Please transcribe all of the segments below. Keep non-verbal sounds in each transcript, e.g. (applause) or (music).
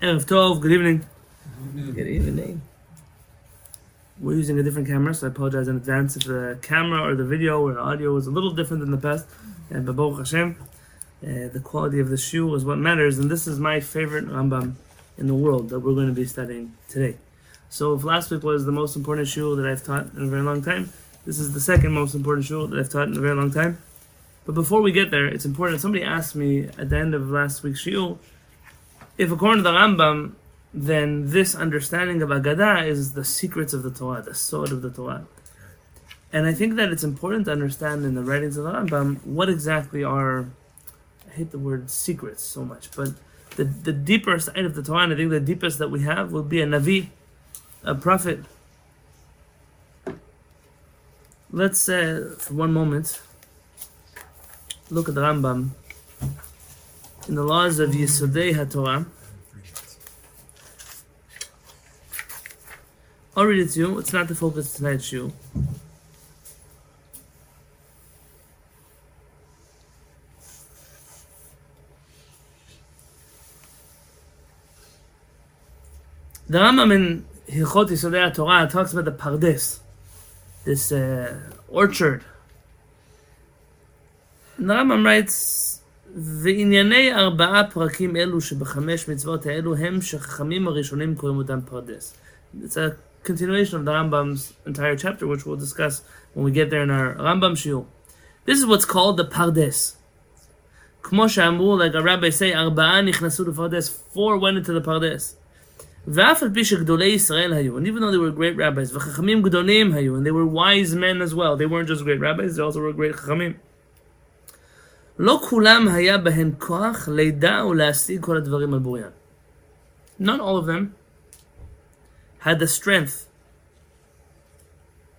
Erev Tov, good evening. Good evening. We're using a different camera, so I apologize in advance if the camera or the video or the audio is a little different than the past. And Baruch Hashem, uh, the quality of the shiur is what matters, and this is my favorite Rambam in the world that we're going to be studying today. So if last week was the most important shiur that I've taught in a very long time, this is the second most important shiur that I've taught in a very long time. But before we get there, it's important. Somebody asked me at the end of last week's shiur, if according to the Rambam, then this understanding of Agadah is the secrets of the Torah, the sword of the Torah. And I think that it's important to understand in the writings of the Rambam what exactly are, I hate the word secrets so much, but the, the deeper side of the Torah, I think the deepest that we have will be a Navi, a prophet. Let's, uh, for one moment, look at the Rambam in the laws of Yisodei HaTorah. I'll read it to you. It's not the focus of tonight's shiur. The Rambam in Hilchot Yisodei Torah talks about the Pardes, this uh, orchard. And the Rambam writes, וענייני ארבעה פרקים אלו שבחמש מצוות האלו הם שחכמים הראשונים קוראים אותם פרדס. It's a continuation of the Rambam's entire chapter, which we'll discuss when we get there in our Rambam Shiur. This is what's called the Pardes. כמו שאמרו, like a rabbi say, ארבעה נכנסו לפרדס, four went into the פרדס. ואף על פי שגדולי ישראל היו, and even though they were great rabbis, וחכמים גדולים היו, and they were wise men as well, they weren't just great rabbis, they also were great חכמים. לא כולם היה בהם כוח לידע ולהשיג כל הדברים על בוריין. Not all of them had the strength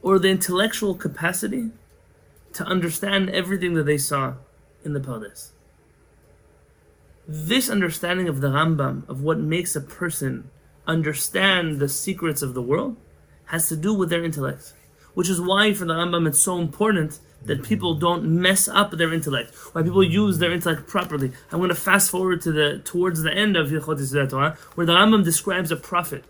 or the intellectual capacity to understand everything that they saw in the Pardes. This understanding of the Rambam, of what makes a person understand the secrets of the world, has to do with their intellect. Which is why for the Rambam it's so important that people don't mess up their intellect, why people use their intellect properly. I'm going to fast forward to the towards the end of Yisodei Torah, where the Rambam describes a prophet.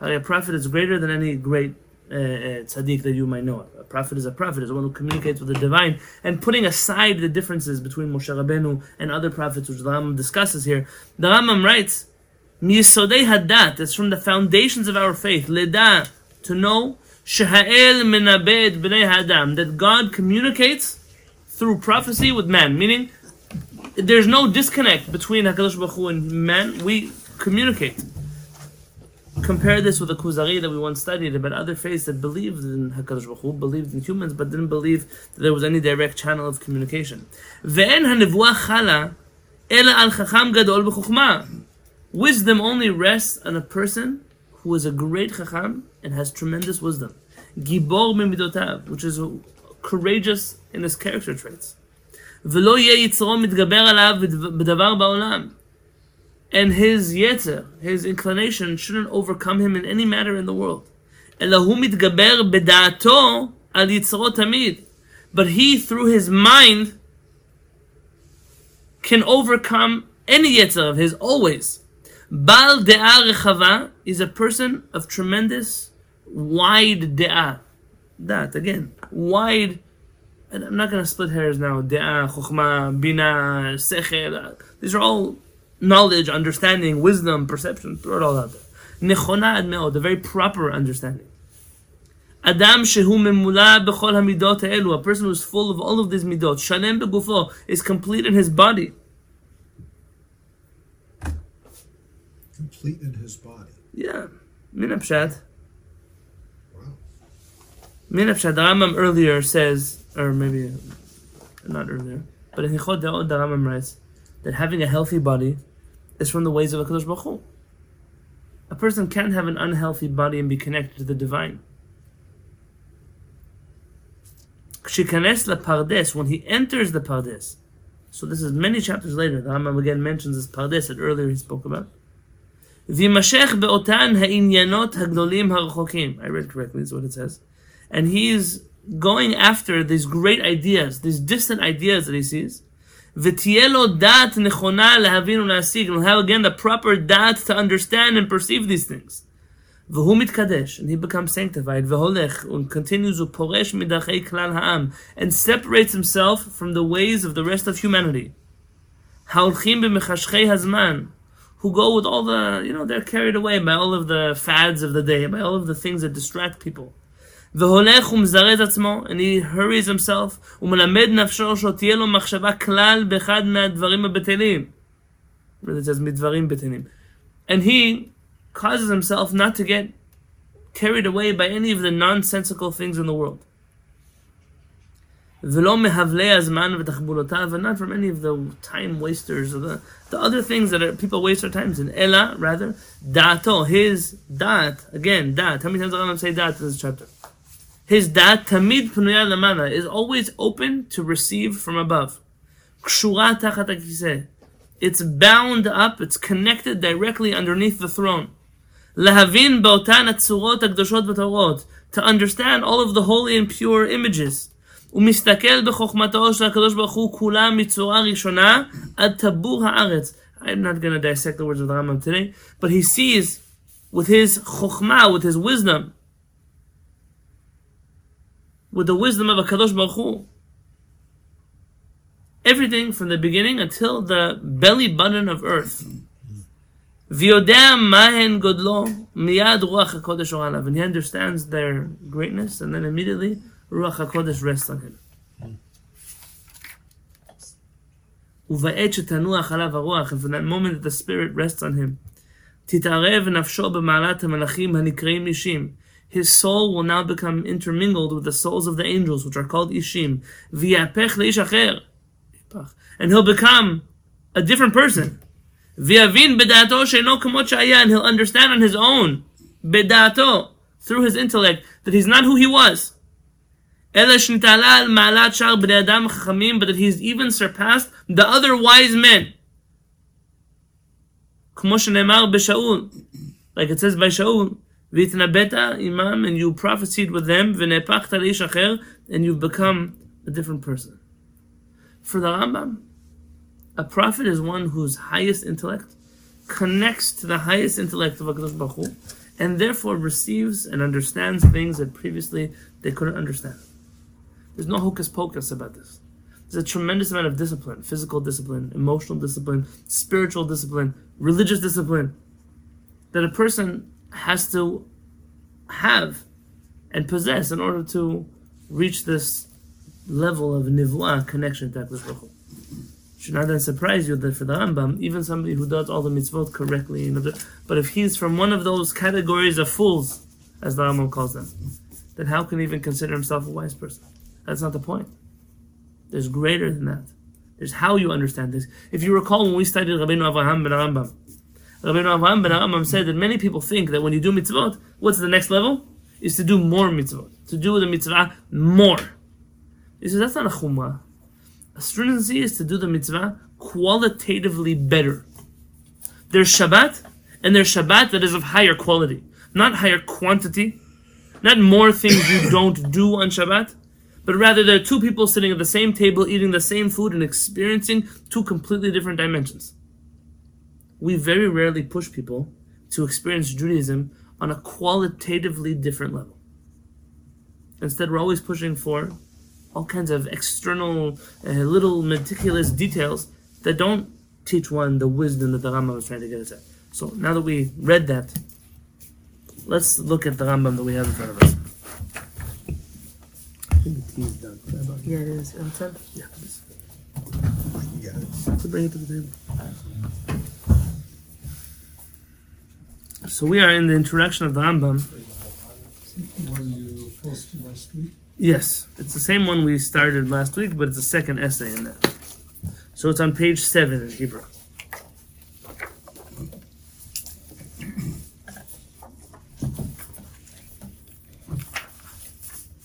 A prophet is greater than any great uh, uh, tzaddik that you might know. A prophet is a prophet, is one who communicates with the divine. And putting aside the differences between Moshe Rabbeinu and other prophets, which the Rambam discusses here, the Rambam writes, "Miyisodei hadat." That's from the foundations of our faith. Leda, to know Sheha'el b'nei that God communicates through prophecy with man, meaning there's no disconnect between Hakadosh Baruch Hu and man. We communicate. Compare this with the Kuzari that we once studied about other faiths that believed in Hakadosh Baruch Hu, believed in humans, but didn't believe that there was any direct channel of communication. Al. Wisdom only rests on a person who is a great chacham and has tremendous wisdom. Gibor mimidotav, which is courageous in his character traits. ולא יהיה יצרו מתגבר עליו בדבר בעולם. And his yetzer, his inclination, shouldn't overcome him in any matter in the world. אלא הוא מתגבר בדעתו על יצרו תמיד. But he, through his mind, can overcome any yetzer of his always. Bal de'ah rechava is a person of tremendous, wide de'ah. That, again, wide. And I'm not going to split hairs now. De'ah, chokhmah, bina, sechel. Uh, these are all knowledge, understanding, wisdom, perception. Throw it all out there. Nechona ad me'od, a very proper understanding. Adam shehu memula b'chol hamidot ha'elu, a person who's full of all of these midot, shalem begufo, is complete in his body. Complete in his body. Yeah. Min Pshat. Wow. Min Pshat, the Rambam earlier says, or maybe not earlier, but in Hilchot De'ot, the Rambam writes that having a healthy body is from the ways of HaKadosh Baruch Hu. A person can't have an unhealthy body and be connected to the divine. Shikanes la pardes, when he enters the pardes, so this is many chapters later, the Rambam again mentions this pardes that earlier he spoke about. Vimashech be'otan ha'inyanot ha'gdolim ha'rchokim. I read correctly, is what it says. And he is going after these great ideas, these distant ideas that he sees. V'tielo dat nechona lehavin u'lasig. And he'll have again the proper dat to understand and perceive these things. V'hu mitkadesh. And he becomes sanctified. V'holech. And continues u'poresh midachei klal ha'am. And separates himself from the ways of the rest of humanity. Ha'olchim b'mechashchei hazman who go with all the, you know, they're carried away by all of the fads of the day, by all of the things that distract people. And he hurries himself. And he causes himself not to get carried away by any of the nonsensical things in the world and not from any of the time wasters or the, the other things that are, people waste their times in. Ella, rather, dato, his dat, again, dat. How many times I'm say dat in this chapter? His dat, tamid punuya lamana, is always open to receive from above. It's bound up, it's connected directly underneath the throne. To understand all of the holy and pure images. ומסתכל בחוכמתו של הקדוש ברוך הוא כולה מצורה ראשונה עד טבור הארץ. I'm not going to dissect the words of the Rambam today, but he sees with his chokhmah, with his wisdom, with the wisdom of a Kadosh Baruch Hu, everything from the beginning until the belly button of earth. ויודע מהן גודלו, מיד רוח הקודש אור עליו. And he understands their greatness, and then immediately Ruach HaKodesh rests on him. ובעת שתנוח עליו הרוח, and from that moment that the spirit rests on him, תתערב נפשו במעלת המלאכים הנקראים אישים. His soul will now become intermingled with the souls of the angels, which are called ishim. ויהפך לאיש אחר. And he'll become a different person. ויבין בדעתו שאינו כמות שהיה, and he'll understand on his own, בדעתו, through his intellect, that he's not who he was. but that he's even surpassed the other wise men. Like it says by Shaul, Vitnabeta Imam, and you prophesied with them, and you've become a different person. For the Rambam, a prophet is one whose highest intellect connects to the highest intellect of HaKadosh Baruch Hu, and therefore receives and understands things that previously they couldn't understand. There's no hocus pocus about this. There's a tremendous amount of discipline, physical discipline, emotional discipline, spiritual discipline, religious discipline, that a person has to have and possess in order to reach this level of nivua connection to HaKadosh Baruch Should not then surprise you that for the Rambam, even somebody who does all the mitzvot correctly, but if he's from one of those categories of fools, as the Rambam calls them, then how can he even consider himself a wise person? That's not the point. There's greater than that. There's how you understand this. If you recall when we studied Rabbeinu Avraham ben Rambam, Rabbeinu Avraham ben Rambam said that many people think that when you do mitzvot, what's the next level? Is to do more mitzvot. To do the mitzvah more. He says that's not a chumrah. Astringency is to do the mitzvah qualitatively better. There's Shabbat, and there's Shabbat that is of higher quality, not higher quantity, not more things you don't do on Shabbat, but rather there are two people sitting at the same table eating the same food and experiencing two completely different dimensions. We very rarely push people to experience Judaism on a qualitatively different level. Instead, we're always pushing for all kinds of external, uh, little meticulous details that don't teach one the wisdom that the Rambam was trying to get us at. So now that we read that, let's look at the Rambam that we have in front of us. I think the tea is done. Is that about- Yeah, it is. I'm sorry. Yeah, please. You got it. To bring it to the table. So we are in the introduction of the Rambam. one you posted last week. Yes, it's the same one we started last week, but it's the second essay in that. So it's on page seven in Hebrew.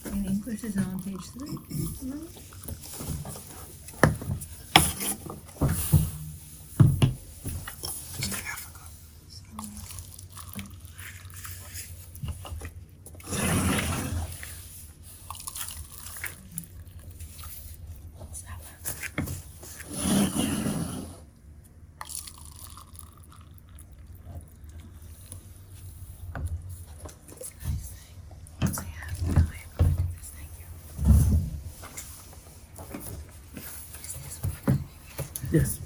In English is on page three. Yes.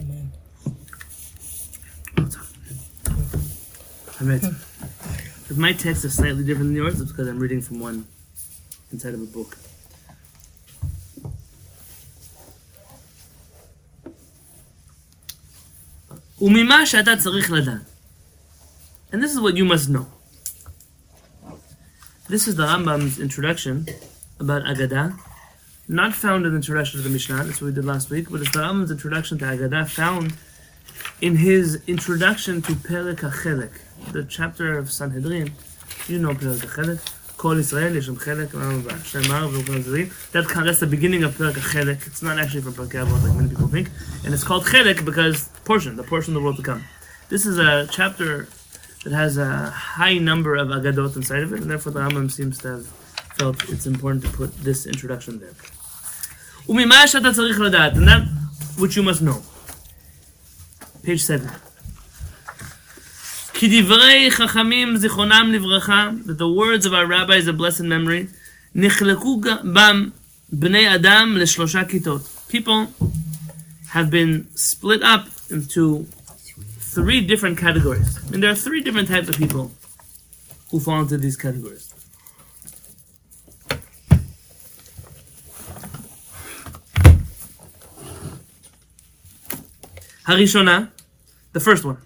Amen. I read. If my text is slightly different than yours, it's because I'm reading from one inside of a book. וממה שאתה צריך לדעת. And this is what you must know. This is the Rambam's introduction about Agadah, not found in the introduction to the Mishnah, that's what we did last week, but it's the Rambam's introduction to Agadah found in his introduction to Perek HaChelek, the chapter of Sanhedrin, you know Perek HaChelek, Kol Israel, Yeshem Chelek, Hashem Harav, that, that's the beginning of Perek HaChelek, it's not actually from Perak like many people think, and it's called Chelek because portion, the portion of the world to come. This is a chapter that has a high number of Agadot inside of it, and therefore the Rambam seems to have felt it's important to put this introduction there. וממה and that which you must know. Page 7. כי דברי חכמים זיכרונם לברכה, that the words of our rabbis of blessed memory, נחלקו ג- בם בני אדם לשלושה כיתות. People have been split up into three different categories. And there are three different types of people who fall into these categories. הראשונה, the first one.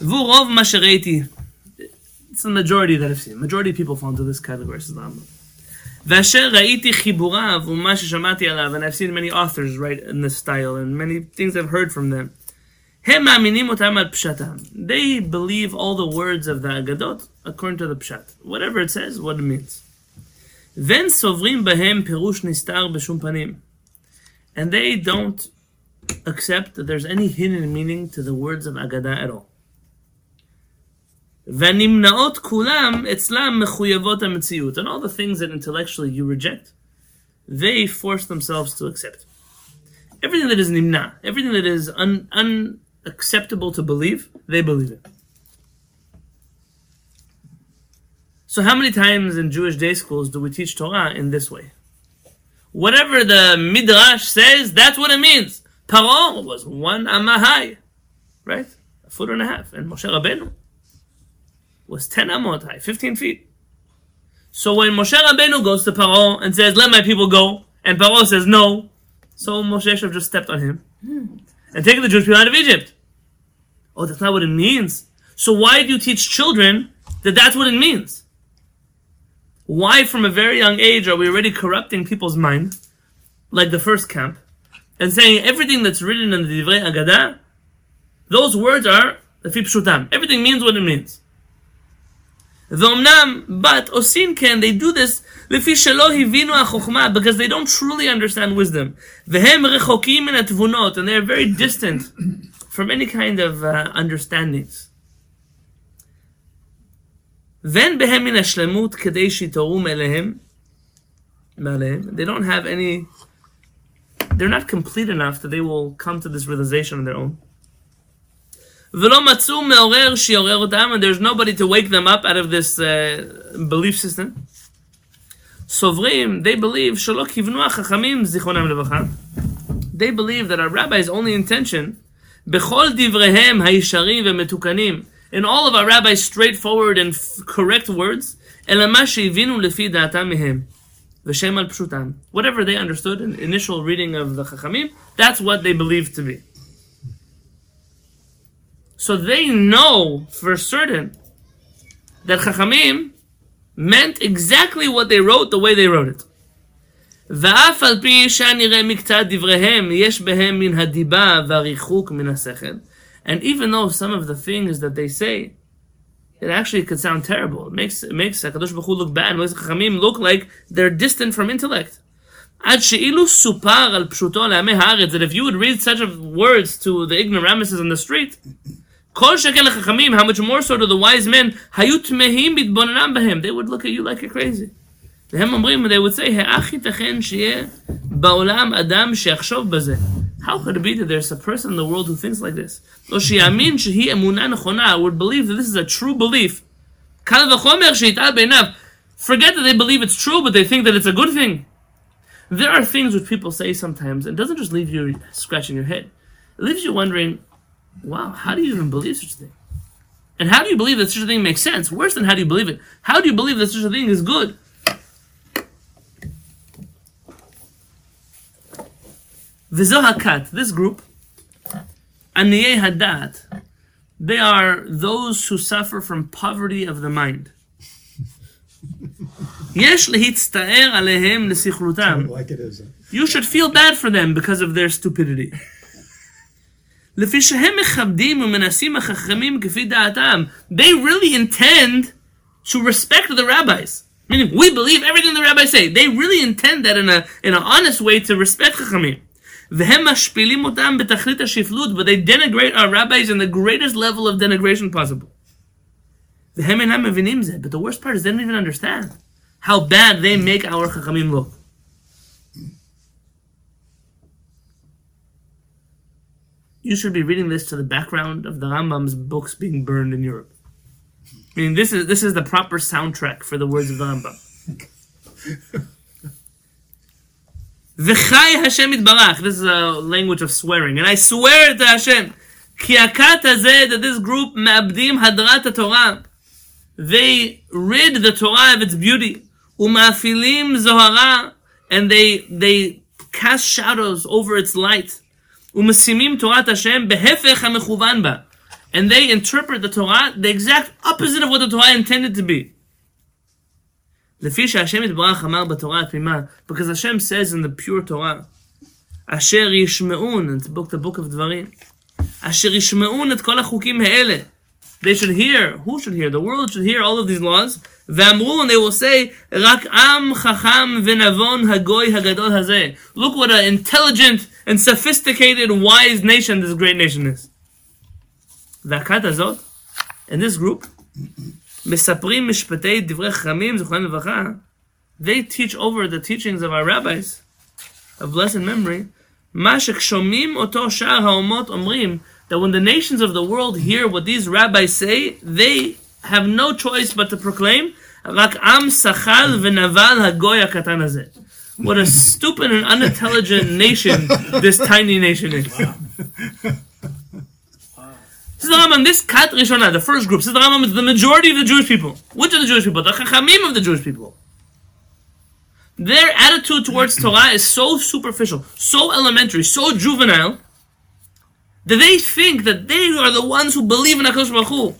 V'rov ma shereiti. It's the majority that I've seen. Majority of people fall into this category. This is the V'asher ra'iti chiburav u'ma sheshamati alav. And I've seen many authors write in this style and many things I've heard from them. Hem ma'aminim otam al pshatam. They believe all the words of the Agadot according to the pshat. Whatever it says, what it means. Then sovrim bahem pirush nistar b'shum panim. And they don't accept that there's any hidden meaning to the words of Agadah at all. Venimnaot. And all the things that intellectually you reject, they force themselves to accept. Everything that is nimna, everything that is un- unacceptable to believe, they believe it. So, how many times in Jewish day schools do we teach Torah in this way? Whatever the midrash says, that's what it means. Paro was one amahai, right? A foot and a half. And Moshe Rabbeinu was 10 amot high, 15 feet. So when Moshe Rabbeinu goes to Paro and says, let my people go, and Paro says no, so Moshe should have just stepped on him hmm. and taken the Jewish people out of Egypt. Oh, that's not what it means. So why do you teach children that that's what it means? Why from a very young age are we already corrupting people's mind, like the first camp, and saying everything that's written in the Divrei Agadah, those words are the Everything means what it means ואומנם, but עושים כן, they do this לפי שלא הבינו החוכמה, because they don't truly understand wisdom. והם רחוקים מן התבונות, and they are very distant from any kind of uh, understandings. ואין בהם מן השלמות כדי שיתעוררו מאליהם, מעליהם. They don't have any, they're not complete enough that they will come to this realization on their own. and there's nobody to wake them up out of this uh, belief system. Sovrim, they believe, they believe that our rabbi's only intention, in all of our rabbi's straightforward and correct words, whatever they understood in initial reading of the Chachamim, that's what they believed to be. So they know for certain that Chachamim meant exactly what they wrote the way they wrote it. ואף על פי שהנראה מקצת דבריהם, יש בהם מן הדיבה והריחוק מן השכל. And even though some of the things that they say, it actually could sound terrible. It makes, it makes HaKadosh Baruch Hu look bad, it makes Chachamim look like they're distant from intellect. עד שאילו סופר על פשוטו לעמי הארץ, that if you would read such of words to the ignoramuses on the street, כל שכן לחכמים, how much more so to the wise men, היו תמהים בהתבוננם בהם, they would look at you like you're crazy. והם אומרים, they would say, האח ייתכן שיהיה בעולם אדם שיחשוב בזה, How could it be that there's a person in the world who thinks like this? או שיאמין שהיא אמונה נכונה, would believe that this is a true belief. קל וחומר שיטעה בעיניו. Forget that they believe it's true, but they think that it's a good thing. There are things which people say sometimes, and it doesn't just leave you scratching your head. It leaves you wondering, wow, how do you even believe such a thing? And how do you believe that such a thing makes sense? Worse than how do you believe it? How do you believe that such a thing is good? Vizohakat, this group, Aniyeh Hadat, they are those who suffer from poverty of the mind. you should feel bad for them because of their stupidity. They really intend to respect the rabbis. Meaning, we believe everything the rabbis say. They really intend that in a in an honest way to respect Chachamim. But they denigrate our rabbis in the greatest level of denigration possible. But the worst part is they don't even understand how bad they make our Chachamim look. You should be reading this to the background of the Rambam's books being burned in Europe. I mean, this is this is the proper soundtrack for the words of the Rambam. V'chai Hashem itbarach. This is a language of swearing, and I swear to Hashem, ki akat that this group ma'abdim hadrat Torah. They rid the Torah of its beauty. Umafilim zohara, and they they cast shadows over its light. ומשימים תורת השם בהפך המכוון בה. And they interpret the Torah the exact opposite of what the Torah intended to be. לפי שהשם יתברך אמר בתורה התמימה, because Hashem says in the pure Torah, אשר ישמעון, it's book, the book of דברים, אשר ישמעון את כל החוקים האלה. They should hear, who should hear? The world should hear all of these laws. ואמרו, and they will say, רק עם חכם ונבון הגוי הגדול הזה. Look what an intelligent and sophisticated, wise nation this great nation is. והכת הזאת, in this group, מספרים משפטי דברי חכמים, זכרם לברכה, they teach over the teachings of our rabbis, of blessed memory, מה ששומעים אותו שאר האומות אומרים, that when the nations of the world hear what these rabbis say, they have no choice but to proclaim, רק עם שחל ונבל הגוי הקטן הזה. What a stupid and unintelligent nation this tiny nation is. This is the Rambam, this Kat Rishonah, the first group, this is the Rambam, the majority of the Jewish people. Which are the Jewish people? The Chachamim of the Jewish people. Their attitude towards Torah is so superficial, so elementary, so juvenile, that they think that they are the ones who believe in HaKadosh Baruch Hu.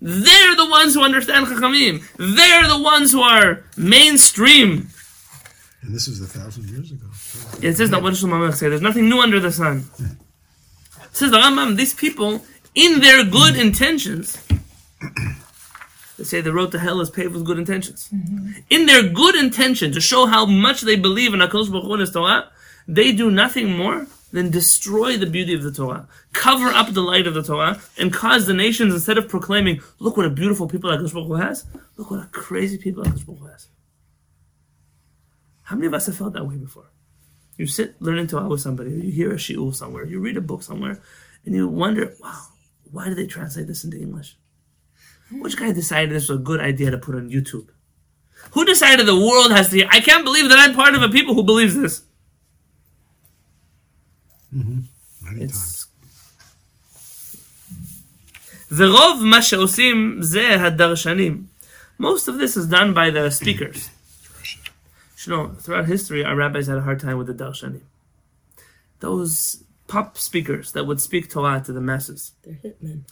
They're the ones who understand Chachamim. They're the ones who are mainstream. And this was a thousand years ago. It says that what say? There's nothing new under the sun. It says the Rambam, these people, in their good intentions, they say the road to hell is paved with good intentions. In their good intention to show how much they believe in HaKadosh Baruch Hu and His Torah, they do nothing more than destroy the beauty of the Torah, cover up the light of the Torah, and cause the nations, instead of proclaiming, look what a beautiful people HaKadosh Baruch Hu has, look what a crazy people HaKadosh Baruch Hu has. How many of us have felt that way before? You sit learning Torah with somebody, or you hear a shiur somewhere, you read a book somewhere, and you wonder, wow, why did they translate this into English? Which guy decided this was a good idea to put on YouTube? Who decided the world has to hear? I can't believe that I'm part of a people who believes this. Many It's ורוב מה שעושים זה הדרשנים. Most of this is done by the speakers. You know, throughout history, our rabbis had a hard time with the darshanim. Those pop speakers that would speak Torah to the masses. They're hitmen.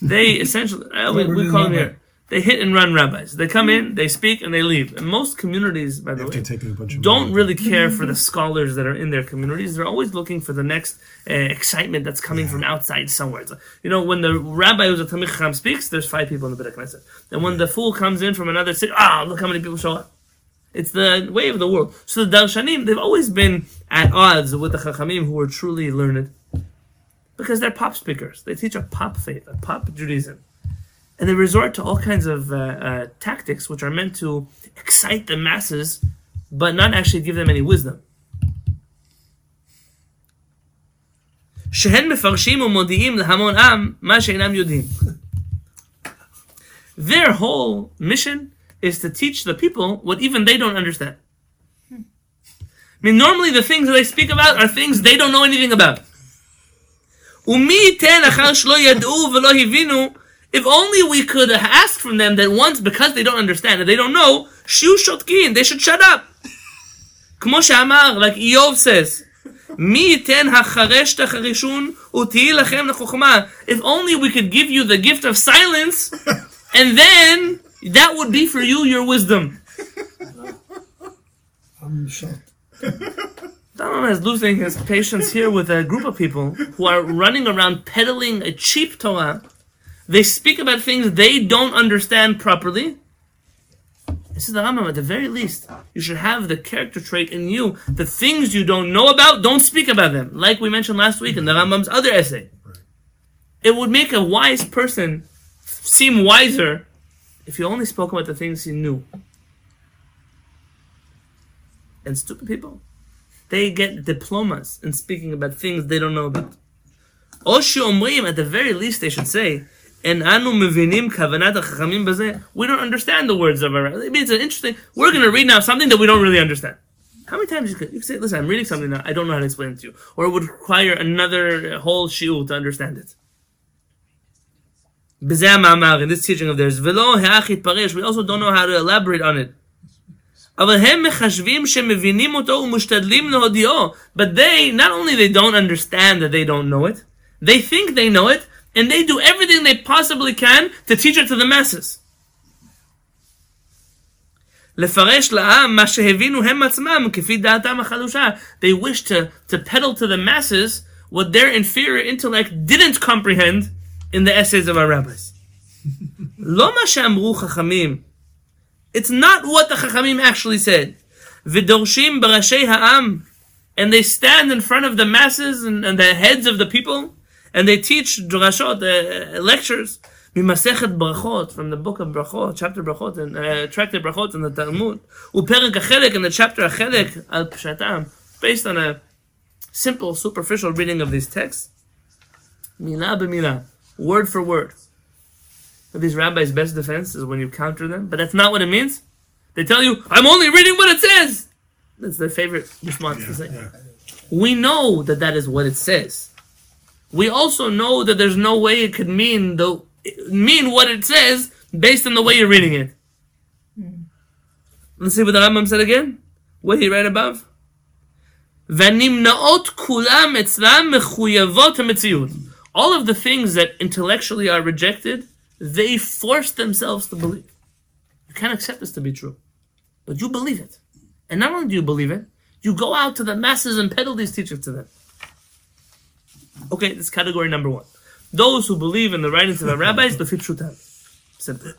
They essentially, (laughs) uh, we, we call them here, they hit and run rabbis. They come in, they speak, and they leave. And most communities, by the way, taking a bunch of don't really care for the scholars that are in their communities. They're always looking for the next uh, excitement that's coming from outside somewhere. It's like, you know, when the rabbi who's a Talmid Chacham speaks, there's five people in the Beit Knesset. And when the fool comes in from another city, ah, look how many people show up. It's the way of the world. So the Darshanim, they've always been at odds with the Chachamim who are truly learned. Because they're pop speakers. They teach a pop faith, a pop Judaism. And they resort to all kinds of uh, uh, tactics which are meant to excite the masses, but not actually give them any wisdom. שהן מפרשים ומודיעים להמון עם מה שאינם יודעים. Their whole mission is to teach the people what even they don't understand. I mean, normally the things that they speak about are things they don't know anything about. If only we could ask from them that once, because they don't understand and they don't know, they should shut up. like Iyov says, If only we could give you the gift of silence, and then that would be for you your wisdom. I'm shocked. Dalman is losing his patience here with a group of people who are running around peddling a cheap Torah. They speak about things they don't understand properly. This is the Rambam. At the very least, you should have the character trait in you. The things you don't know about, don't speak about them. Like we mentioned last week in the Rambam's other essay. It would make a wise person seem wiser if you only spoke about the things you knew, and stupid people, they get diplomas in speaking about things they don't know about. Oshu Omrim, at the very least, they should say. We don't understand the words of our. I mean, it's an interesting. We're going to read now something that we don't really understand. How many times you could you could say, "Listen, I'm reading something now. I don't know how to explain it to you," or it would require another whole shiur to understand it בזה המאמר, in this teaching of theirs, ולא האח יתפרש, we also don't know how to elaborate on it. אבל הם מחשבים שמבינים אותו ומשתדלים להודיעו. But they, not only they don't understand that they don't know it, they think they know it, and they do everything they possibly can to teach it to the masses. לפרש לעם מה שהבינו הם עצמם כפי דעתם החלושה. They wish to, to peddle to the masses what their inferior intellect didn't comprehend in the essays of our rabbis. לא מה שאמרו חכמים. It's not what the חכמים actually said. ודורשים בראשי העם. And they stand in front of the masses and, and the heads of the people. And they teach drashot, uh, lectures. ממסכת ברכות, from the book of ברכות, chapter ברכות, and uh, tractate ברכות in the Talmud. ופרק החלק in the chapter החלק על פשטם. Based on a simple, superficial reading of these texts. מילה במילה. Word for word. But these rabbis' best defense is when you counter them, but that's not what it means. They tell you, I'm only reading what it says. That's their favorite response to say. yeah. We know that that is what it says. We also know that there's no way it could mean the mean what it says based on the way you're reading it. Let's see what the Rambam said again. What he read above. והנמנעות כולם אצלם מחויבות המציאות. all of the things that intellectually are rejected, they force themselves to believe. You can't accept this to be true, but you believe it. And not only do you believe it, you go out to the masses and peddle these teachings to them. Okay, this category number one. Those who believe in the writings of the rabbis, the Fitzhutan. Simple.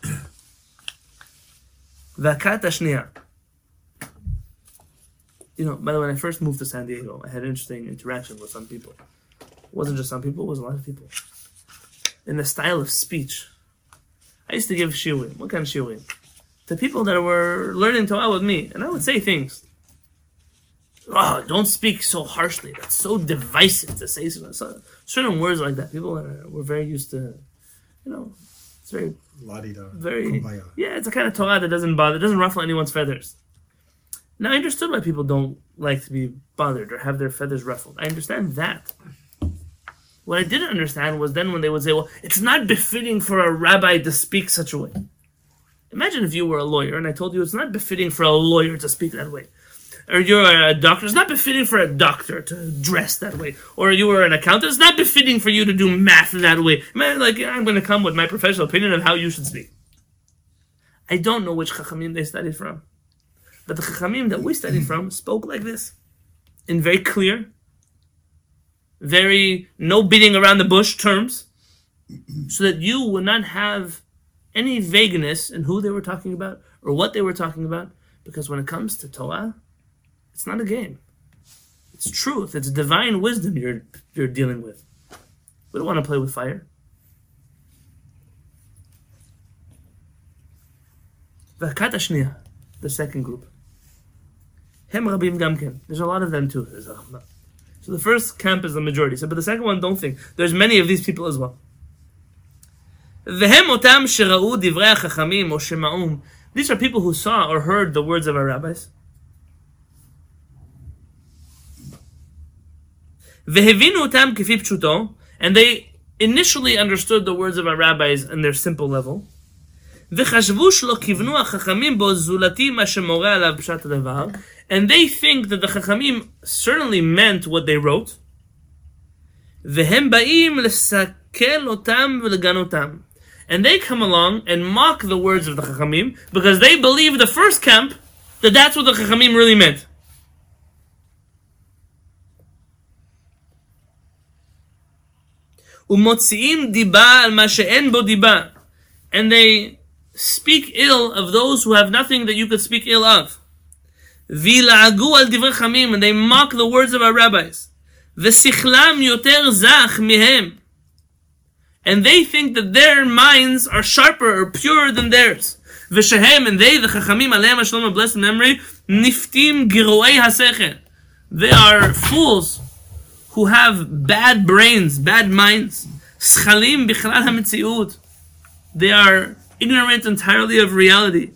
You know, by the way, when I first moved to San Diego, I had an interesting interaction with some people. It wasn't just some people, it was a lot of people. In the style of speech. I used to give shiurim. What kind of shiurim? To people that were learning Torah with me. And I would say things. Oh, don't speak so harshly. That's so divisive to say so, certain words like that. People are, were very used to, you know, it's very La-di-da. very Kumbaya. yeah it's a kind of torah that doesn't bother doesn't ruffle anyone's feathers now i understood why people don't like to be bothered or have their feathers ruffled i understand that what i didn't understand was then when they would say well it's not befitting for a rabbi to speak such a way imagine if you were a lawyer and i told you it's not befitting for a lawyer to speak that way or you're a doctor, it's not befitting for a doctor to dress that way. Or you were an accountant, it's not befitting for you to do math that way. Man, like, I'm going to come with my professional opinion of how you should speak. I don't know which chachamim they studied from. But the chachamim that we studied from spoke like this. In very clear, very no beating around the bush terms, so that you would not have any vagueness in who they were talking about or what they were talking about, because when it comes to Torah, it's not a game. It's truth. It's divine wisdom you're you're dealing with. We don't want to play with fire. The second group. Hem Rabim Gamkin. There's a lot of them too. So the first camp is the majority. So, but the second one, don't think. There's many of these people as well. These are people who saw or heard the words of our rabbis. And they initially understood the words of our rabbis in their simple level. וחשבו שלא כיוונו החכמים בו זולתי מה שמורה עליו פשט הדבר, and they think that the חכמים certainly meant what they wrote, והם באים לסכל אותם ולגנותם. And they come along and mock the words of the Chachamim because they believe the first camp that that's what the Chachamim really meant. ומוציאים דיבה על מה שאין בו דיבה. And they speak ill of those who have nothing that you could speak ill of. Vila'agu al divrei and they mock the words of our rabbis. V'sichlam yoter zach mihem. And they think that their minds are sharper or purer than theirs. V'shehem, and they, the chachamim, aleihem ha'shalom, blessed memory, niftim giroei ha'sechel. They are fools who have bad brains, bad minds. Schalim bichlal ha'metziut. They are ignorant entirely of reality.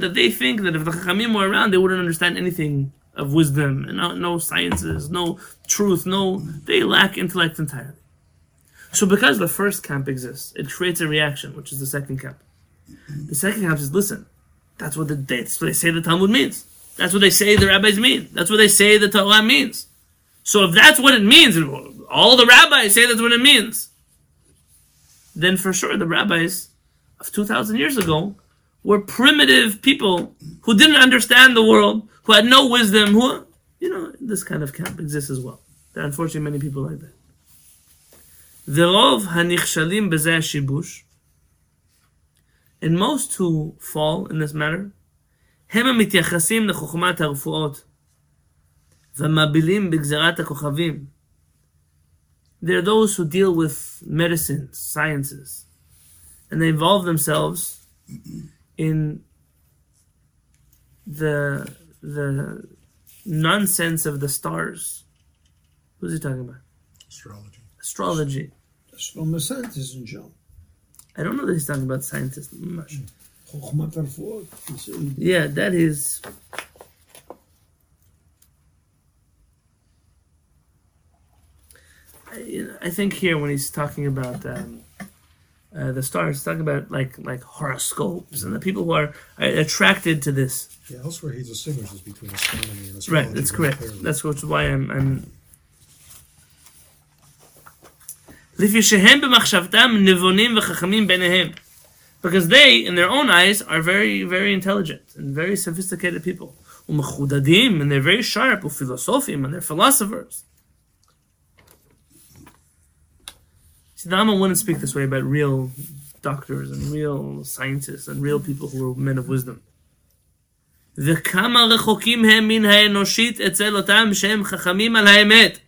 That they think that if the chachamim were around, they wouldn't understand anything of wisdom, and no, no sciences, no truth, no, they lack intellect entirely. So because the first camp exists, it creates a reaction, which is the second camp. The second camp says, listen, that's what, the, that's what they say the Talmud means. That's what they say the rabbis mean. That's what they say the Torah means. So if that's what it means, all the rabbis say that's what it means then for sure the rabbis of 2,000 years ago were primitive people who didn't understand the world, who had no wisdom, who, you know, this kind of camp exists as well. There are unfortunately many people like that. ורוב הנכשלים בזה השיבוש, and most who fall in this matter, הם המתייחסים לחוכמת הרפואות, ומבילים בגזרת הכוכבים. They're those who deal with medicine, sciences, and they involve themselves in the the nonsense of the stars. Who's he talking about? Astrology. Astrology. That's from the scientists in John. I don't know that he's talking about scientists. much. Chokhmat Arfuot. It's in- Yeah, that is. I think here when he's talking about um, uh, the stars, talking about like like horoscopes and the people who are attracted to this. Yeah, elsewhere he distinguishes between astronomy and astrology. Right, that's correct. Clearly. That's which why I'm. I'm because they, in their own eyes, are very, very intelligent and very sophisticated people. And they're very sharp, and philosophim, and they're philosophers. See, the Rama wouldn't speak this way about real doctors and real scientists and real people who were men of wisdom. וכמה רחוקים הם מן האנושית אצל אותם שהם חכמים על האמת.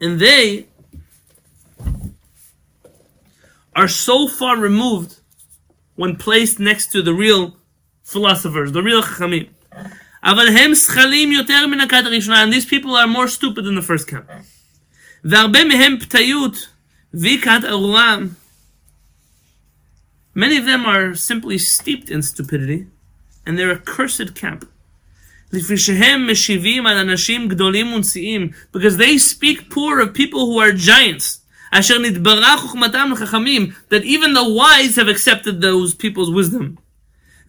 And they are so far removed when placed next to the real philosophers, the real חכמים. אבל הם שכלים יותר מן הכת הראשונה, and these people are more stupid than the first camp. והרבה מהם פתיות וכת ארורה. Many of them are simply steeped in stupidity, and they're a cursed camp. לפי שהם משיבים על אנשים גדולים ונשיאים, because they speak poor of people who are giants. אשר נתברה חוכמתם לחכמים, that even the wise have accepted those people's wisdom.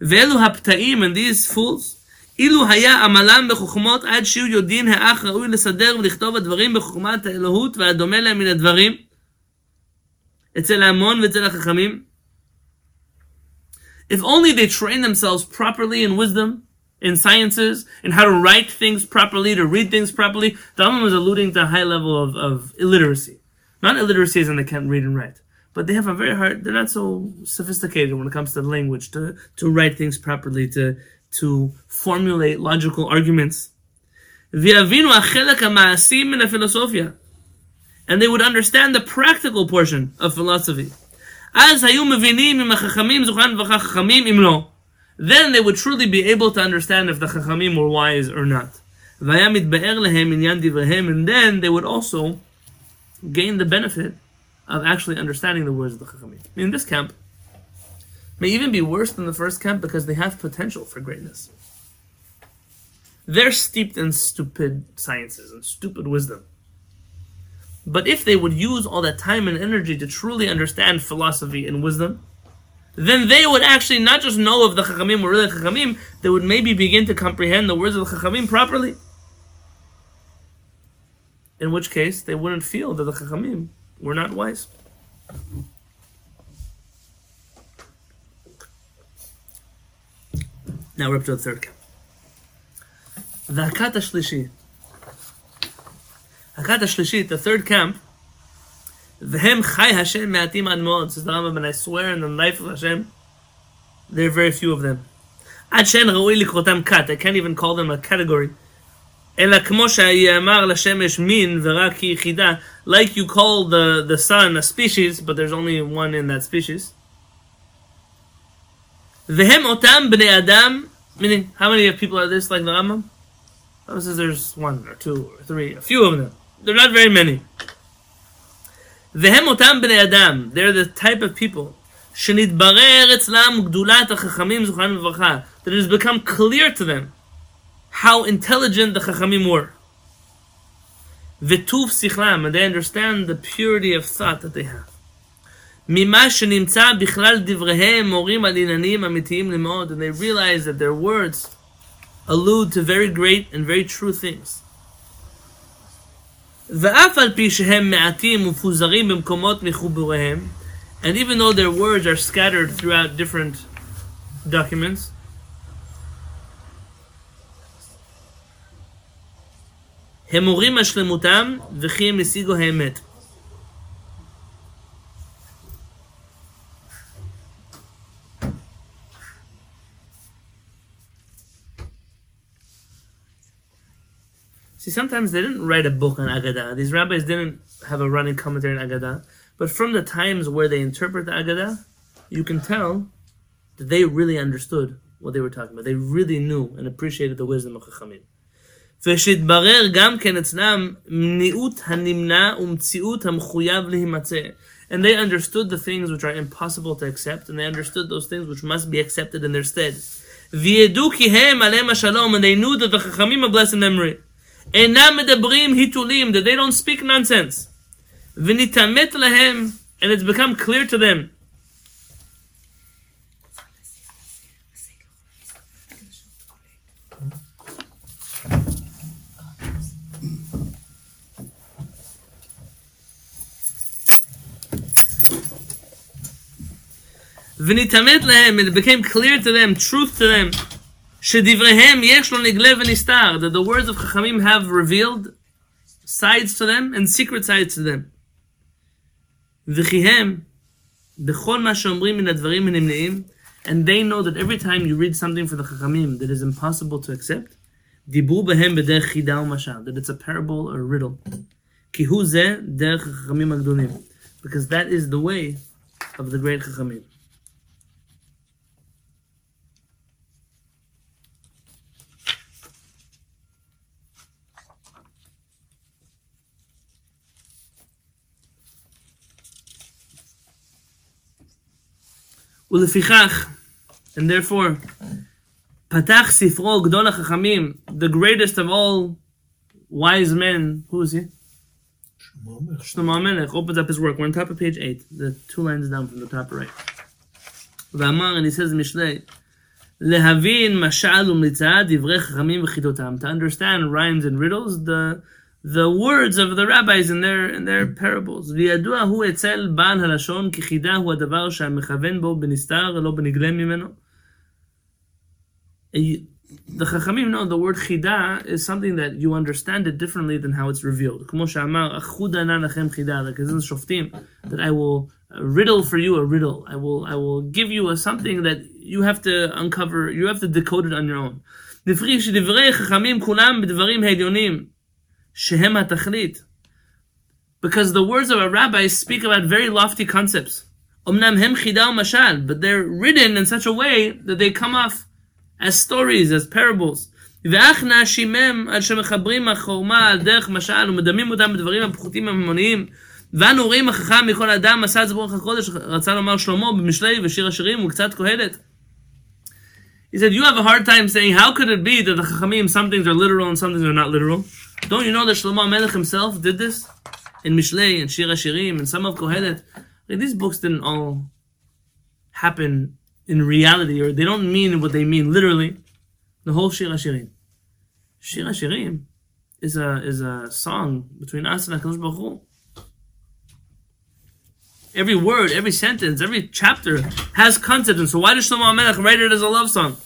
ואלו הפתאים, and these fools, אילו היה עמלם בחוכמות עד שיהיו יודעים האח ראוי לסדר ולכתוב הדברים בחוכמת האלוהות והדומה להם מן הדברים, אצל ההמון ואצל החכמים. If only they train themselves properly in wisdom, in sciences, in how to write things properly, to read things properly. The Rambam was alluding to a high level of, of illiteracy. Not illiteracy as in they can't read and write, but they have a very hard, they're not so sophisticated when it comes to the language, to, to write things properly, to, to formulate logical arguments. And they would understand the practical portion of philosophy. Then they would truly be able to understand if the Chachamim were wise or not. And then they would also gain the benefit of actually understanding the words of the Chachamim. In this camp, may even be worse than the first camp because they have potential for greatness. They're steeped in stupid sciences and stupid wisdom. But if they would use all that time and energy to truly understand philosophy and wisdom, then they would actually not just know if the Chachamim were really Chachamim, they would maybe begin to comprehend the words of the Chachamim properly. In which case, they wouldn't feel that the Chachamim were not wise. Now we're up to the third camp. The Hakat HaShlishi. Hakat HaShlishi, the third camp, V'hem chai Hashem me'atim ad mod, says the Rambam, and I swear in the life of Hashem, there are very few of them. Ad she'en raui likrotam kat, I can't even call them a category. אלא כמו שיאמר לשמש מין ורק היא יחידה, like you call the, the sun a species, but there's only one in that species. והם אותם בני אדם, meaning, how many people are this like the Rambam? Rambam says there's one or two or three, a few of them. They're not very many. והם אותם בני אדם, they're the type of people, שנתברר אצלם גדולת החכמים זוכרם לברכה, that it has become clear to them how intelligent the Chachamim were. V'tuv sichlam, and they understand the purity of thought that they have. ממה שנמצא בכלל דבריהם מורים על עניינים אמיתיים למאוד, and they realize that their words allude to very great and very true things. ואף על פי שהם מעטים ומפוזרים במקומות מחובריהם, and even though their words are scattered throughout different documents, הם מורים על שלמותם וכי הם השיגו האמת. See, sometimes they didn't write a book on Agadah. These rabbis didn't have a running commentary on Agadah. But from the times where they interpret the Agadah, you can tell that they really understood what they were talking about. They really knew and appreciated the wisdom of Chachamim. ושהתברר גם כן אצלם מניעות הנמנע ומציאות המחויב להימצא. And they understood the things which are impossible to accept, and they understood those things which must be accepted in their stead. וידעו כי הם עליהם השלום, and they knew that the חכמים of blessed memory. אינם מדברים היתולים, that they don't speak nonsense. ונתעמת להם, and it's become clear to them. ונתעמת להם, and it became clear to them, truth to them, שדבריהם יש לו נגלה ונסתר, that the words of חכמים have revealed sides to them and secret sides to them. וכי הם, בכל מה שאומרים מן הדברים הנמנעים, and they know that every time you read something for the חכמים that is impossible to accept, דיברו בהם בדרך חידה ומשל, that it's a parable or a riddle. כי הוא זה דרך החכמים הגדולים. Because that is the way of the great חכמים. Ulefichach, and therefore, Patach Sifro Gdol HaChachamim, the greatest of all wise men, who is he? Shlomo HaMelech opens up his work. We're on top of page 8, the two lines down from the top right. The V'amar, and he says, Mishlei, Lehavin Mashalum umlitzah divrei chachamim v'chidotam. To understand rhymes and riddles, the the words of the rabbis in their in their parables. וידוע הוא אצל בעל הלשון כי חידה הוא הדבר שהמכוון בו בנסתר לא בנגלה ממנו. The Chachamim know the word chida is something that you understand it differently than how it's revealed. כמו שאמר, אחודה נא לכם חידה, like as in שופטים, that I will riddle for you a riddle. I will I will give you a something that you have to uncover, you have to decode it on your own. לפי שדברי חכמים כולם בדברים העליונים, שהם התכלית. Because the words of a rabbi speak about very lofty concepts. Omnam hem chida mashal, but they're written in such a way that they come off as stories, as parables. ואך נאשימם עד שמחברים החורמה על דרך משל ומדמים אותם בדברים הפחותים הממוניים ואנו רואים החכם מכל אדם עשה את זה ברוך הקודש רצה לומר שלמה במשלי ושיר השירים וקצת קהלת He said, you have a hard time saying, how could it be that the Chachamim, some things are literal and some things are not literal? Don't you know that Shlomo Melech himself did this? In Mishlei, and Shir HaShirim, and some of Kohelet. Like, these books didn't all happen in reality, or they don't mean what they mean literally. The whole Shir HaShirim. Shir HaShirim is a, is a song between us and HaKadosh Baruch Hu. Every word, every sentence, every chapter has concept. And so why does Shlomo HaMelech write it as a love song?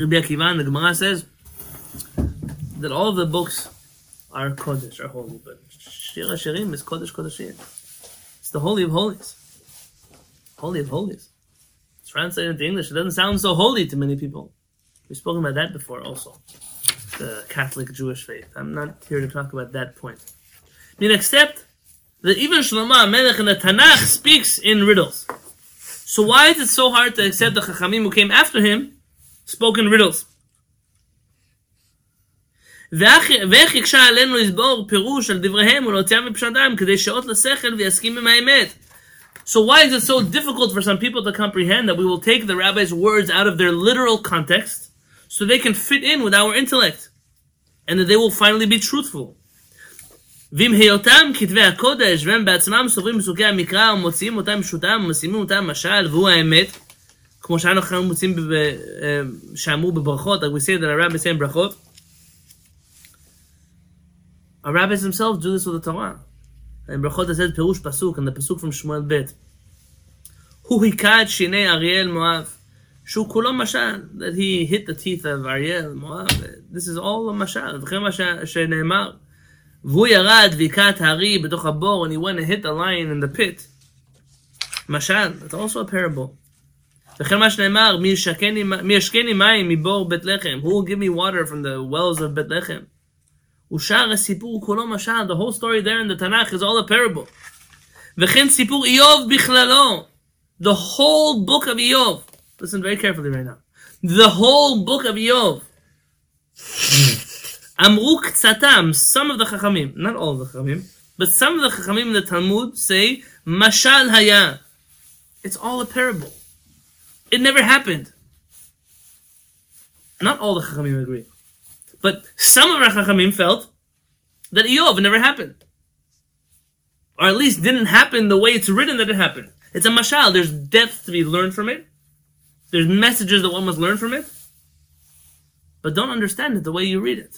Rabbi the Gemara says that all the books are Kodesh, are holy, but Shir HaShirim is Kodesh Kodeshim. It's the Holy of Holies. Holy of Holies. Translated into English, it doesn't sound so holy to many people. We've spoken about that before also. The Catholic Jewish faith. I'm not here to talk about that point. I mean, except that even Shlomo Melech in the Tanakh speaks in riddles. So why is it so hard to accept the Chachamim who came after him spoke in riddles? ואיך ואיך יקשה עלינו לסבור פירוש על דבריהם ולהוציאם מפשטם כדי שעות לשכל ויסכים עם האמת. So why is it so difficult for some people to comprehend that we will take the rabbi's words out of their literal context so they can fit in with our intellect and that they will finally be truthful? ועם היותם כתבי הקודש והם בעצמם סוברים פסוקי המקרא ומוציאים אותם פשוטם ומשימים אותם משל והוא האמת כמו שאנחנו מוצאים ב- ב- אה, שאמרו בברכות, like we say that our rabbis say in ברכות our rabbis themselves do this with the Torah in ברכות it says פירוש פסוק and the פסוק from שמואל ב' הוא היכה את שיני אריאל מואב שהוא כולו משל that he hit the teeth of אריאל מואב this is all a משל זוכרים מה ש- שנאמר והוא ירד והיכה את הארי בתוך הבור and he went and hit the lion in the pit משל, it's also a parable וכן מה שנאמר, מי ישקני- מי ישקני מים מבור בית לחם, who will give me water from the wells of בית לחם. ושאר הסיפור כולו משל, the whole story there in the Tanakh is all a parable. וכן סיפור איוב בכללו, the whole book of איוב, listen very carefully right now, the whole book of איוב. (laughs) אמרו קצתם, some of the חכמים, not all of the חכמים, but some of the חכמים in the Talmud say, משל היה. It's all a parable. It never happened. Not all the Chachamim agree. But some of our Chachamim felt that Iyov never happened. Or at least didn't happen the way it's written that it happened. It's a mashal. There's depth to be learned from it. There's messages that one must learn from it. But don't understand it the way you read it.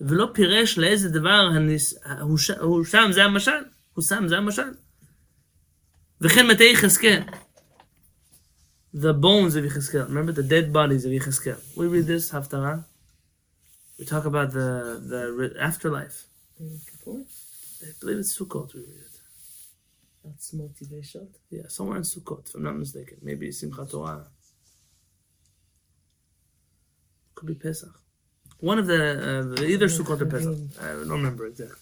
ולא פירש לאיזה דבר הוא שם זה המשל, הוא שם זה המשל. וכן מתי יחזקאל, the bones of Yechezkel. Remember the dead bodies of Yechezkel. We read this Haftarah. We talk about the the afterlife. I believe it's Sukkot. We read it. That's motivation. Yeah, somewhere in Sukkot, if I'm not mistaken. Maybe Simchat Torah. Could be Pesach. One of the uh, either Sukkot or Pesach. I don't remember exactly.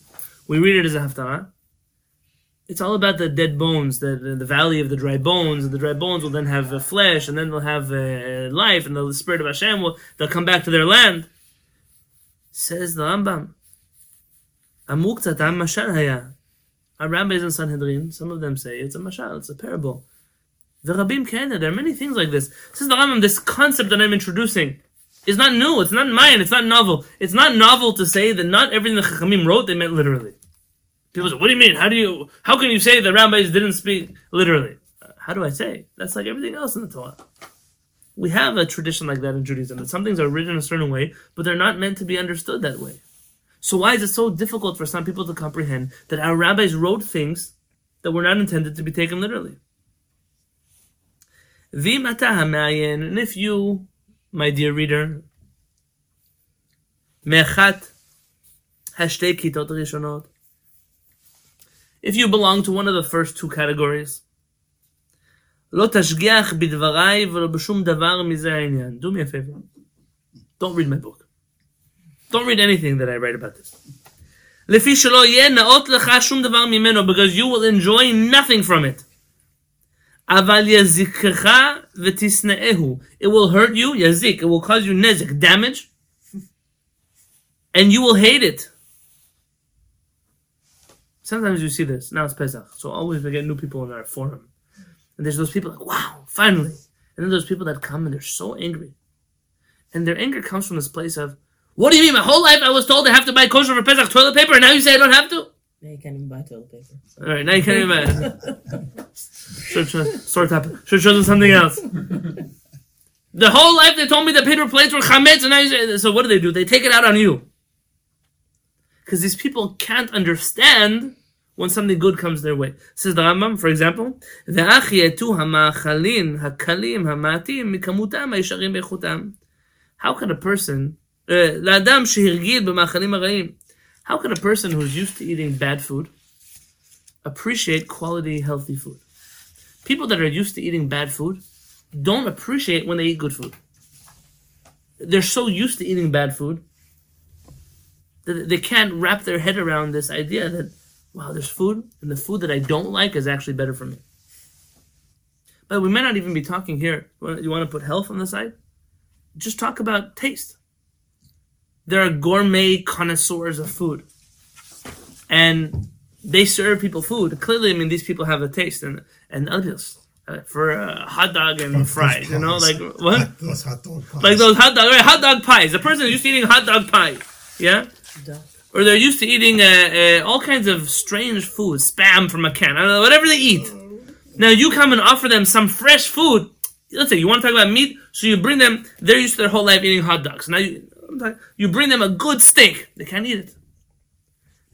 We read it as a Haftarah it's all about the dead bones, the, the, the, valley of the dry bones, and the dry bones will then have flesh, and then they'll have life, and the spirit of Hashem will they'll come back to their land. Says the Rambam. Amuktat am mashal haya. Our rabbis in Sanhedrin, some of them say it's a mashal, it's a parable. The Rabbim Kena, there are many things like this. Says the Rambam, this concept that I'm introducing is not new, it's not mine, it's not novel. It's not novel to say that not everything the Chachamim wrote, they meant literally. People say, what do you mean? How do you, how can you say the rabbis didn't speak literally? Uh, How do I say? That's like everything else in the Torah. We have a tradition like that in Judaism, that some things are written a certain way, but they're not meant to be understood that way. So why is it so difficult for some people to comprehend that our rabbis wrote things that were not intended to be taken literally? And if you, my dear reader, me'achat hashtei kitot rishonot, if you belong to one of the first two categories, לא תשגיח בדבריי ולא בשום דבר מזה העניין. Do me a favor. Don't read my book. Don't read anything that I write about this. לפי שלא יהיה נאות לך שום דבר ממנו, because you will enjoy nothing from it. אבל יזיקך ותשנאהו. It will hurt you, יזיק, it will cause you נזק, damage, and you will hate it. Sometimes you see this. Now it's Pesach, so always we get new people in our forum. And there's those people like, wow, finally. And then those people that come and they're so angry. And their anger comes from this place of, what do you mean? My whole life I was told I have to buy kosher for Pesach toilet paper, and now you say I don't have to? Now you can't even buy toilet paper. All right, now you can't even. should should sort up. Should them something else. The whole life they told me the paper plates were chametz, and now you say. So what do they do? They take it out on you because these people can't understand when something good comes their way. Says the Rambam, for example, How can a person, uh, how can a person who's used to eating bad food appreciate quality, healthy food? People that are used to eating bad food don't appreciate when they eat good food. They're so used to eating bad food they can't wrap their head around this idea that, wow, there's food, and the food that I don't like is actually better for me. But we may not even be talking here. You want to put health on the side? Just talk about taste there are gourmet connoisseurs of food, and they serve people food. Clearly, I mean, these people have a taste, and and other people uh, for a hot dog and fries, you know, like what? Those hot dog pies. Like those hot dog, right, hot dog pies. The person is to eating hot dog pie, yeah. Or they're used to eating uh, uh, all kinds of strange food, spam from a can, I don't know, whatever they eat. Now you come and offer them some fresh food. Let's say you want to talk about meat, so you bring them. They're used to their whole life eating hot dogs. Now you, you bring them a good steak, they can't eat it.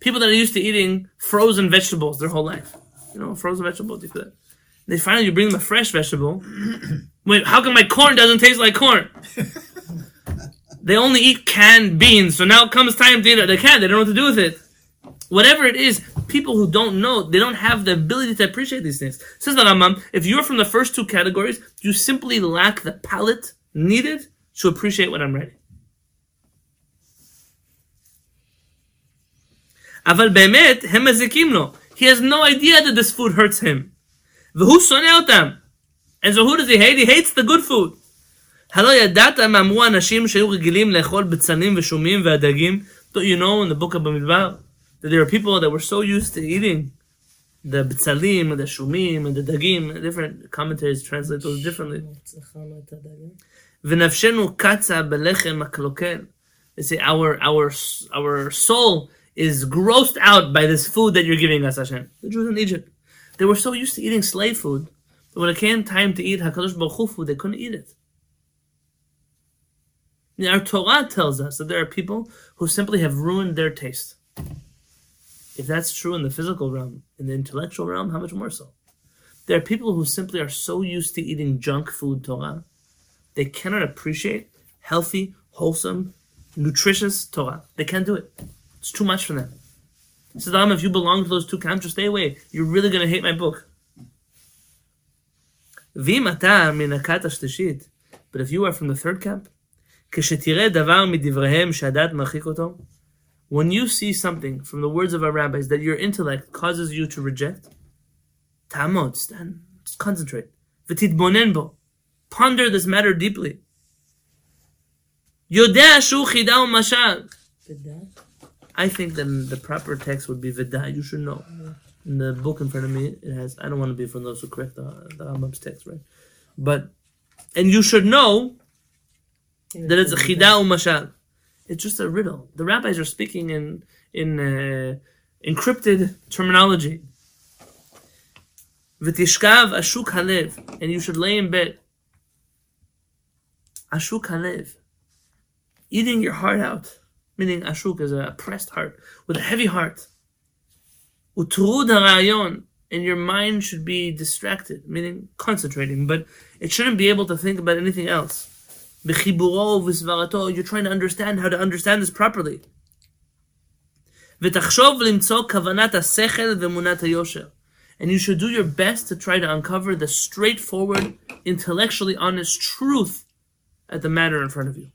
People that are used to eating frozen vegetables their whole life, you know, frozen vegetables. They finally you bring them a fresh vegetable. (clears throat) Wait, how come my corn doesn't taste like corn? (laughs) They only eat canned beans. So now comes time to eat the can. They don't know what to do with it. Whatever it is, people who don't know, they don't have the ability to appreciate these things. Says the Rambam, if you're from the first two categories, you simply lack the palate needed to appreciate what I'm writing. Aval bemet. He has no idea that this food hurts him. V'hu soneh otam. And so who does he hate? He hates the good food. Hello Yadata Mamu Anashim Shayu Regilim Lechol Betzanim Veshumim Vadagim. Don't you know in the book of Bamidbar that there are people that were so used to eating the btsalim and the shumim and the dagim. Different commentaries translate those differently. V'nafshenu katza belechem aklokel. They say our our our soul is grossed out by this food that you're giving us, Hashem. The Jews in Egypt, they were so used to eating slave food that when it came time to eat Hakadosh Baruch Hu food, they couldn't eat it. Now, Torah tells us that there are people who simply have ruined their taste. If that's true in the physical realm, in the intellectual realm, how much more so? There are people who simply are so used to eating junk food, Torah, they cannot appreciate healthy, wholesome, nutritious Torah. They can't do it. It's too much for them. Saddam, if you belong to those two camps, just stay away. You're really going to hate my book. But if you are from the third camp, כשתראה דבר מדבריהם שהדעת מרחיק אותו, when you see something from the words of our rabbis that your intellect causes you to reject, תעמוד, stand, just concentrate, ותתבונן בו, ponder this matter deeply. יודע שהוא חידה ומשל. בדת? I think that the proper text would be Vida. You should know. In the book in front of me, it has. I don't want to be from those who correct the, the Rambam's text, right? But, and you should know that it's a chida umashal. It's just a riddle. The rabbis are speaking in in uh, encrypted terminology. V'tishkav ashuk halev, and you should lay in bed. Ashuk halev, eating your heart out meaning ashuk is a oppressed heart, with a heavy heart. Utrud harayon, and your mind should be distracted, meaning concentrating, but it shouldn't be able to think about anything else. You're trying to understand how to understand this properly. And you should do your best to try to uncover the straightforward, intellectually honest truth at the matter in front of you.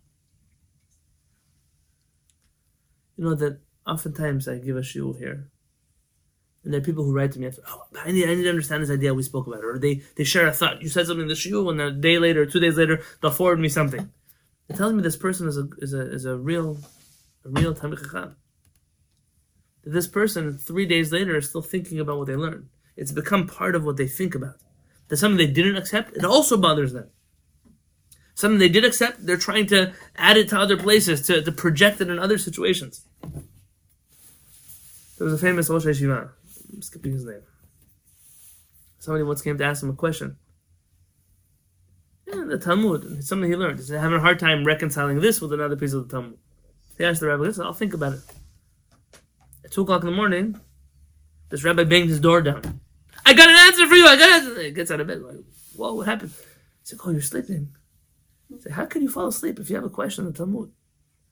you know that oftentimes I give a shiur here, and there are people who write to me oh, I need, I need to understand this idea we spoke about, or they, they share a thought. You said something in the and a day later, two days later, they'll forward me something. It tells me this person is a is a is a real, a real Talmid Chacham. That this person three days later is still thinking about what they learned. It's become part of what they think about. That something they didn't accept, it also bothers them. Something they did accept, they're trying to add it to other places, to, to project it in other situations. There was a famous Rosh Yeshiva, I'm skipping his name. Somebody once came to ask him a question. Yeah, the Talmud, it's something he learned. He's having a hard time reconciling this with another piece of the Talmud. He asked the rabbi, listen, I'll think about it. At 2 o'clock in the morning, this rabbi banged his door down. I got an answer for you, I got an answer. He gets out of bed, like, whoa, what happened? He's like, oh, you're sleeping. He's like, how can you fall asleep if you have a question in the Talmud?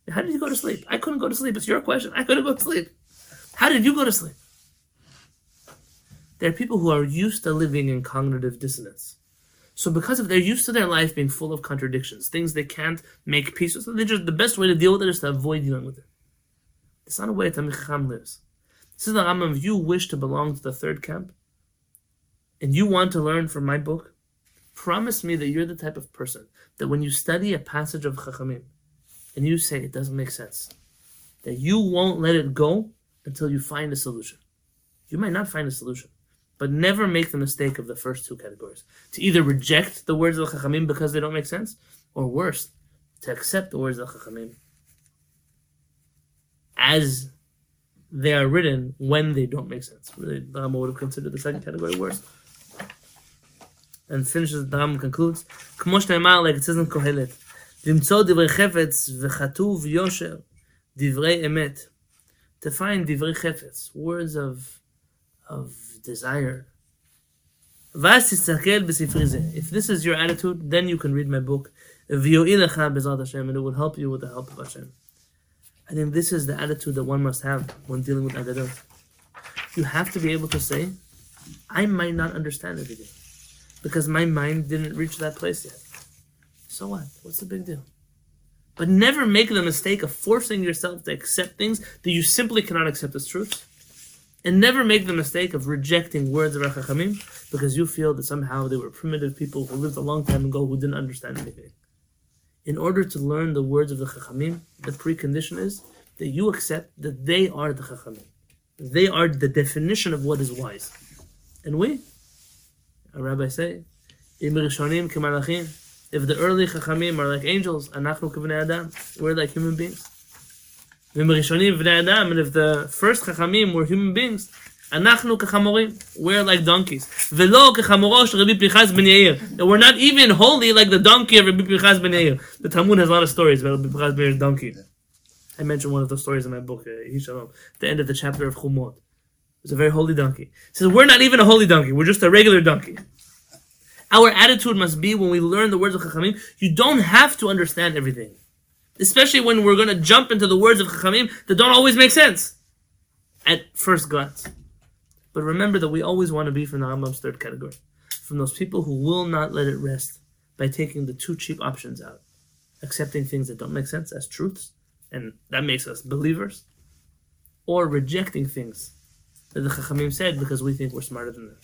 How did you go to sleep? I couldn't go to sleep. It's your question. I couldn't go to sleep. How did you go to sleep? There are people who are used to living in cognitive dissonance. So because of they're used to their life being full of contradictions, things they can't make peace with, so they just the best way to deal with it is to avoid dealing with it. It's not a way Talmid Chacham lives. This is the Rambam. If you wish to belong to the third camp, and you want to learn from my book, promise me that you're the type of person that when you study a passage of Chachamim, and you say it doesn't make sense, that you won't let it go until you find a solution. You might not find a solution, but never make the mistake of the first two categories. To either reject the words of the Chachamim because they don't make sense, or worse, to accept the words of the Chachamim as they are written when they don't make sense. Really, the Rambam would have considered the second category worse. And finishes, the Rambam concludes, like it says in Kohelet, To find divrei חפץ, words of, of desire. If this is your attitude, then you can read my book, and it will help you with the help of Hashem. I think this is the attitude that one must have when dealing with Agadot. You have to be able to say, I might not understand everything because my mind didn't reach that place yet. So what? What's the big deal? But never make the mistake of forcing yourself to accept things that you simply cannot accept as truth and never make the mistake of rejecting words of the Chachamim because you feel that somehow they were primitive people who lived a long time ago who didn't understand anything. In order to learn the words of the Chachamim, the precondition is that you accept that they are the Chachamim. They are the definition of what is wise. And we, a rabbi say. If the early chachamim are like angels, we're like human beings. And if the first chachamim were human beings, anachnu k'chamorim, we're like donkeys. Shel Rabbi Pinchas ben Yair. That we're not even holy like the donkey of Rabbi Pinchas ben Yair. The Talmud has a lot of stories about Pinchas ben Yair's donkey. I mentioned one of those stories in my book, uh, the end of the chapter of Chumot. It's a very holy donkey. It says, we're not even a holy donkey, we're just a regular donkey. Our attitude must be when we learn the words of Chachamim, you don't have to understand everything. Especially when we're going to jump into the words of Chachamim that don't always make sense at first glance. But remember that we always want to be from the Rambam's third category. From those people who will not let it rest by taking the two cheap options out. Accepting things that don't make sense as truths, and that makes us believers. Or rejecting things that the Chachamim said because we think we're smarter than them.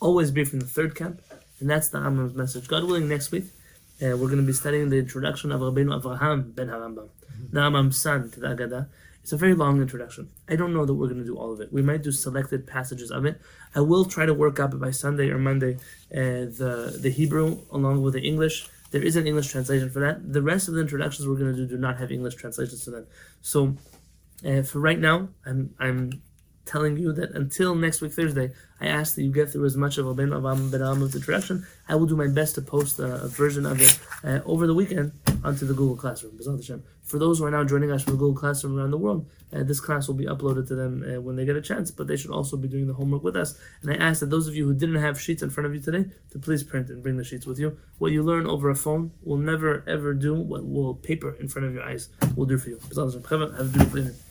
Always be from the third camp, and that's the Rambam's message. God willing, next week uh, we're going to be studying the introduction of Rabbeinu Avraham ben Harambam, the Rambam's son to the Agadah. It's a very long introduction. I don't know that we're going to do all of it. We might do selected passages of it. I will try to work up by Sunday or Monday uh, the the Hebrew along with the English. There is an English translation for that. The rest of the introductions we're going to do do not have English translations to them. So uh, for right now, I'm I'm telling you that until next week Thursday, I ask that you get through as much of Rabbeinu Avraham ben Aram's introduction. I will do my best to post a, a version of it uh, over the weekend onto the Google Classroom. For those who are now joining us from the Google Classroom around the world, uh, this class will be uploaded to them uh, when they get a chance, but they should also be doing the homework with us. And I ask that those of you who didn't have sheets in front of you today, to please print and bring the sheets with you. What you learn over a phone will never ever do what will paper in front of your eyes will do for you. Have a beautiful evening.